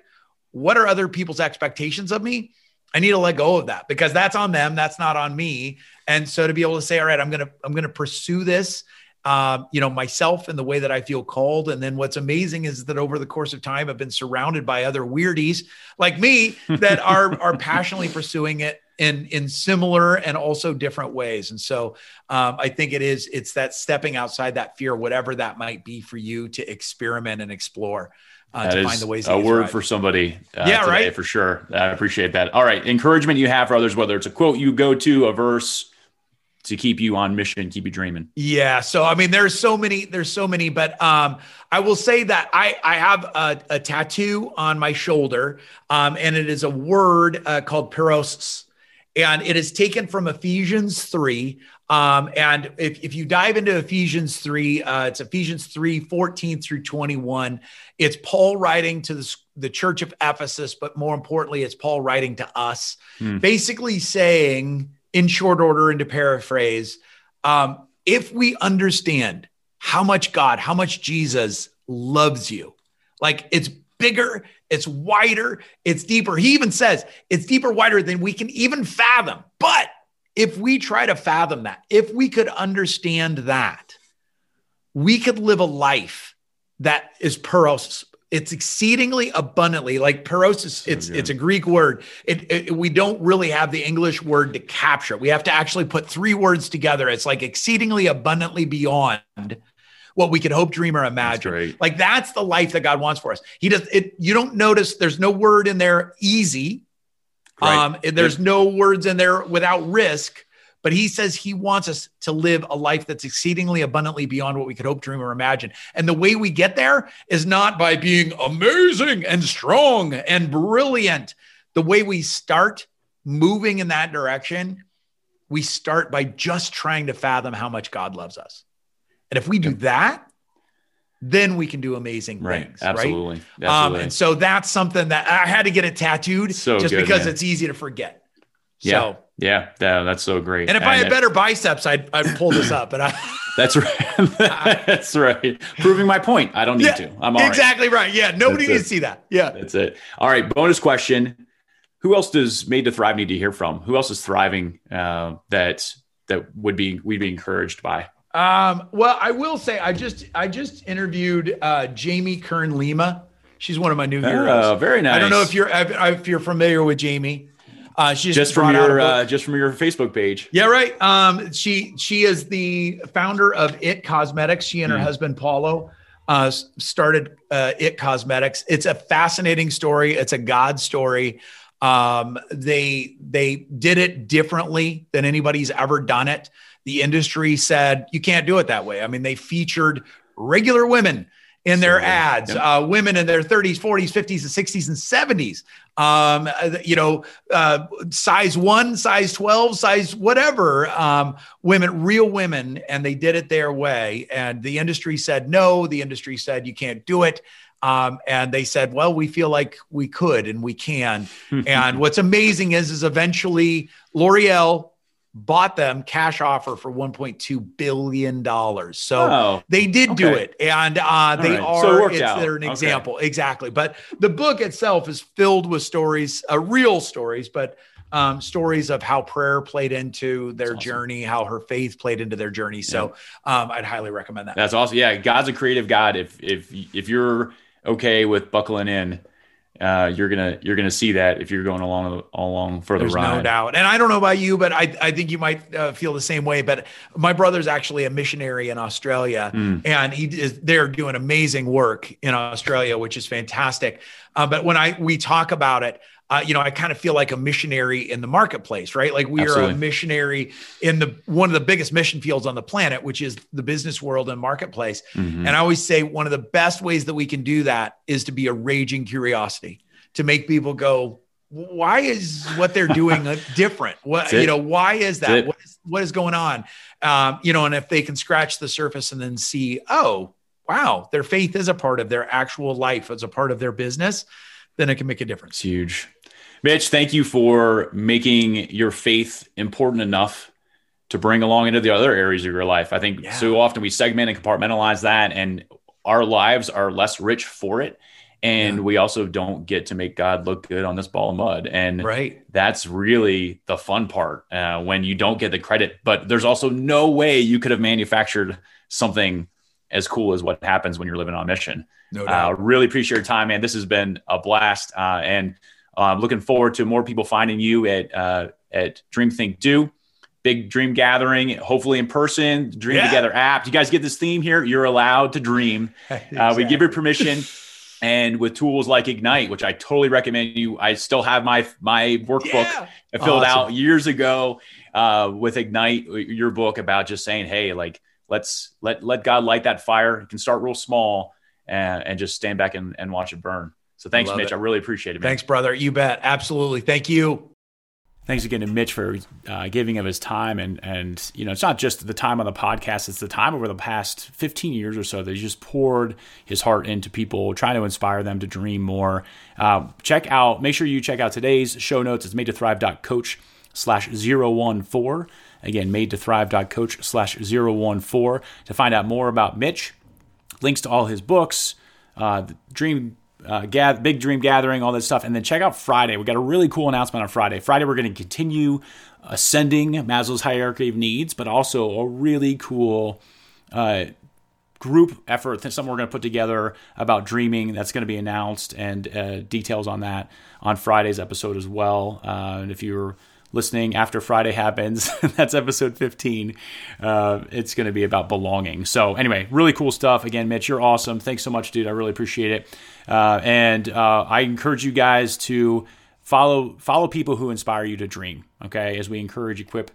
what are other people's expectations of me? I need to let go of that because that's on them. That's not on me. And so to be able to say, all right, I'm going to, I'm going to pursue this, um, you know, myself in the way that I feel called. And then what's amazing is that over the course of time, I've been surrounded by other weirdies like me that are, are passionately pursuing it in, in similar and also different ways. And so um, I think it is, it's that stepping outside that fear, whatever that might be for you to experiment and explore uh, to find the ways. A word for somebody. Uh, yeah, today, right. For sure. I appreciate that. All right, encouragement you have for others, whether it's a quote you go to, a verse to keep you on mission, keep you dreaming. Yeah. So I mean, there's so many. There's so many, but um, I will say that I I have a, a tattoo on my shoulder, um, and it is a word uh, called peros and it is taken from Ephesians 3. Um, and if, if you dive into Ephesians 3, uh, it's Ephesians 3 14 through 21. It's Paul writing to the, the church of Ephesus, but more importantly, it's Paul writing to us, hmm. basically saying, in short order and to paraphrase, um, if we understand how much God, how much Jesus loves you, like it's bigger, it's wider, it's deeper. He even says it's deeper, wider than we can even fathom. But if we try to fathom that, if we could understand that, we could live a life that is peros. It's exceedingly abundantly like peros. Is, it's it's a Greek word. It, it, we don't really have the English word to capture. It. We have to actually put three words together. It's like exceedingly abundantly beyond what we could hope, dream, or imagine. That's like that's the life that God wants for us. He does it. You don't notice there's no word in there easy. Right. Um, there's no words in there without risk. But he says he wants us to live a life that's exceedingly abundantly beyond what we could hope, dream, or imagine. And the way we get there is not by being amazing and strong and brilliant. The way we start moving in that direction, we start by just trying to fathom how much God loves us. And if we do that, then we can do amazing right. things. Absolutely. Right. Absolutely. Um, and so that's something that I had to get it tattooed so just good, because man. it's easy to forget. Yeah. So, yeah. Yeah. That's so great. And if and I had better biceps, I'd, I'd pull this up. But I, that's right. that's right. Proving my point. I don't need yeah, to. I'm all exactly right. right. Yeah. Nobody that's needs it. to see that. Yeah. That's it. All right. Bonus question. Who else does Made to Thrive need to hear from? Who else is thriving uh, that that would be we'd be encouraged by? Um, well, I will say I just I just interviewed uh, Jamie Kern Lima. She's one of my new heroes. Oh, very nice. I don't know if you're if you're familiar with Jamie. Uh, she's just from your uh, just from your Facebook page. Yeah, right. Um, she she is the founder of It Cosmetics. She and her mm. husband Paulo uh, started uh, It Cosmetics. It's a fascinating story. It's a God story. Um, they they did it differently than anybody's ever done it the industry said you can't do it that way. I mean, they featured regular women in their so, ads, yeah. uh, women in their 30s, 40s, 50s, and 60s and 70s. Um, uh, you know, uh, size one, size 12, size whatever, um, women, real women, and they did it their way. And the industry said no. The industry said you can't do it. Um, and they said, well, we feel like we could and we can. and what's amazing is, is eventually L'Oreal bought them cash offer for 1.2 billion dollars. So oh, they did okay. do it, and uh, they right. are. So it it's, they're an okay. example, exactly. But the book itself is filled with stories, uh, real stories, but. Um, stories of how prayer played into their awesome. journey, how her faith played into their journey. So yeah. um, I'd highly recommend that. That's awesome. Yeah, God's a creative God. If if if you're okay with buckling in, uh, you're gonna you're gonna see that if you're going along along for There's the ride. no doubt. And I don't know about you, but I I think you might uh, feel the same way. But my brother's actually a missionary in Australia, mm. and he is they're doing amazing work in Australia, which is fantastic. Uh, but when I we talk about it, uh, you know, I kind of feel like a missionary in the marketplace, right? Like we Absolutely. are a missionary in the one of the biggest mission fields on the planet, which is the business world and marketplace. Mm-hmm. And I always say one of the best ways that we can do that is to be a raging curiosity, to make people go, why is what they're doing different? What you know, why is that? What is, what is going on? Um, you know, and if they can scratch the surface and then see, oh, wow, their faith is a part of their actual life, as a part of their business, then it can make a difference. It's huge. Mitch, thank you for making your faith important enough to bring along into the other areas of your life. I think yeah. so often we segment and compartmentalize that, and our lives are less rich for it. And yeah. we also don't get to make God look good on this ball of mud. And right. that's really the fun part uh, when you don't get the credit. But there's also no way you could have manufactured something as cool as what happens when you're living on mission. No doubt. Uh, really appreciate your time, man. This has been a blast. Uh, and I'm looking forward to more people finding you at uh, at Dream Think Do. Big dream gathering, hopefully in person. Dream yeah. Together app. You guys get this theme here. You're allowed to dream. exactly. uh, we give you permission. and with tools like Ignite, which I totally recommend you. I still have my my workbook yeah. I filled awesome. out years ago uh, with Ignite, your book about just saying, hey, like let's let let God light that fire. You can start real small and, and just stand back and, and watch it burn. So thanks, Love Mitch. It. I really appreciate it. Man. Thanks, brother. You bet. Absolutely. Thank you. Thanks again to Mitch for uh, giving of his time, and and you know it's not just the time on the podcast; it's the time over the past 15 years or so that he's just poured his heart into people, trying to inspire them to dream more. Uh, check out, make sure you check out today's show notes. It's made to thrive.coach slash 014. Again, made to thrive.coach slash 014 to find out more about Mitch. Links to all his books, uh, Dream uh, gather, big dream gathering, all that stuff. And then check out Friday. We got a really cool announcement on Friday. Friday, we're going to continue ascending Maslow's hierarchy of needs, but also a really cool uh, group effort. Something we're going to put together about dreaming. That's going to be announced and uh, details on that on Friday's episode as well. Uh, and if you're listening after Friday happens, that's episode 15. Uh, it's going to be about belonging. So, anyway, really cool stuff. Again, Mitch, you're awesome. Thanks so much, dude. I really appreciate it. Uh, and uh, I encourage you guys to follow follow people who inspire you to dream. Okay, as we encourage, equip,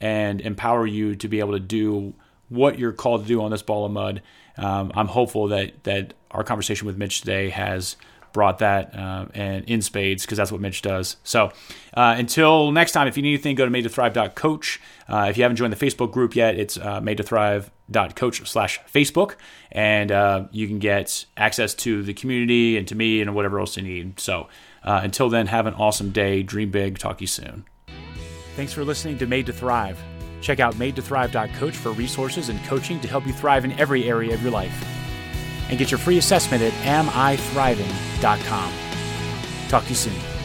and empower you to be able to do what you're called to do on this ball of mud. Um, I'm hopeful that that our conversation with Mitch today has brought that uh, and in spades because that's what Mitch does. So uh, until next time, if you need anything, go to made to thrive.coach. Uh, if you haven't joined the Facebook group yet, it's uh, made to thrive.coach slash Facebook. And uh, you can get access to the community and to me and whatever else you need. So uh, until then, have an awesome day. Dream big. Talk to you soon. Thanks for listening to Made to Thrive. Check out made to thrive.coach for resources and coaching to help you thrive in every area of your life and get your free assessment at amithriving.com. Talk to you soon.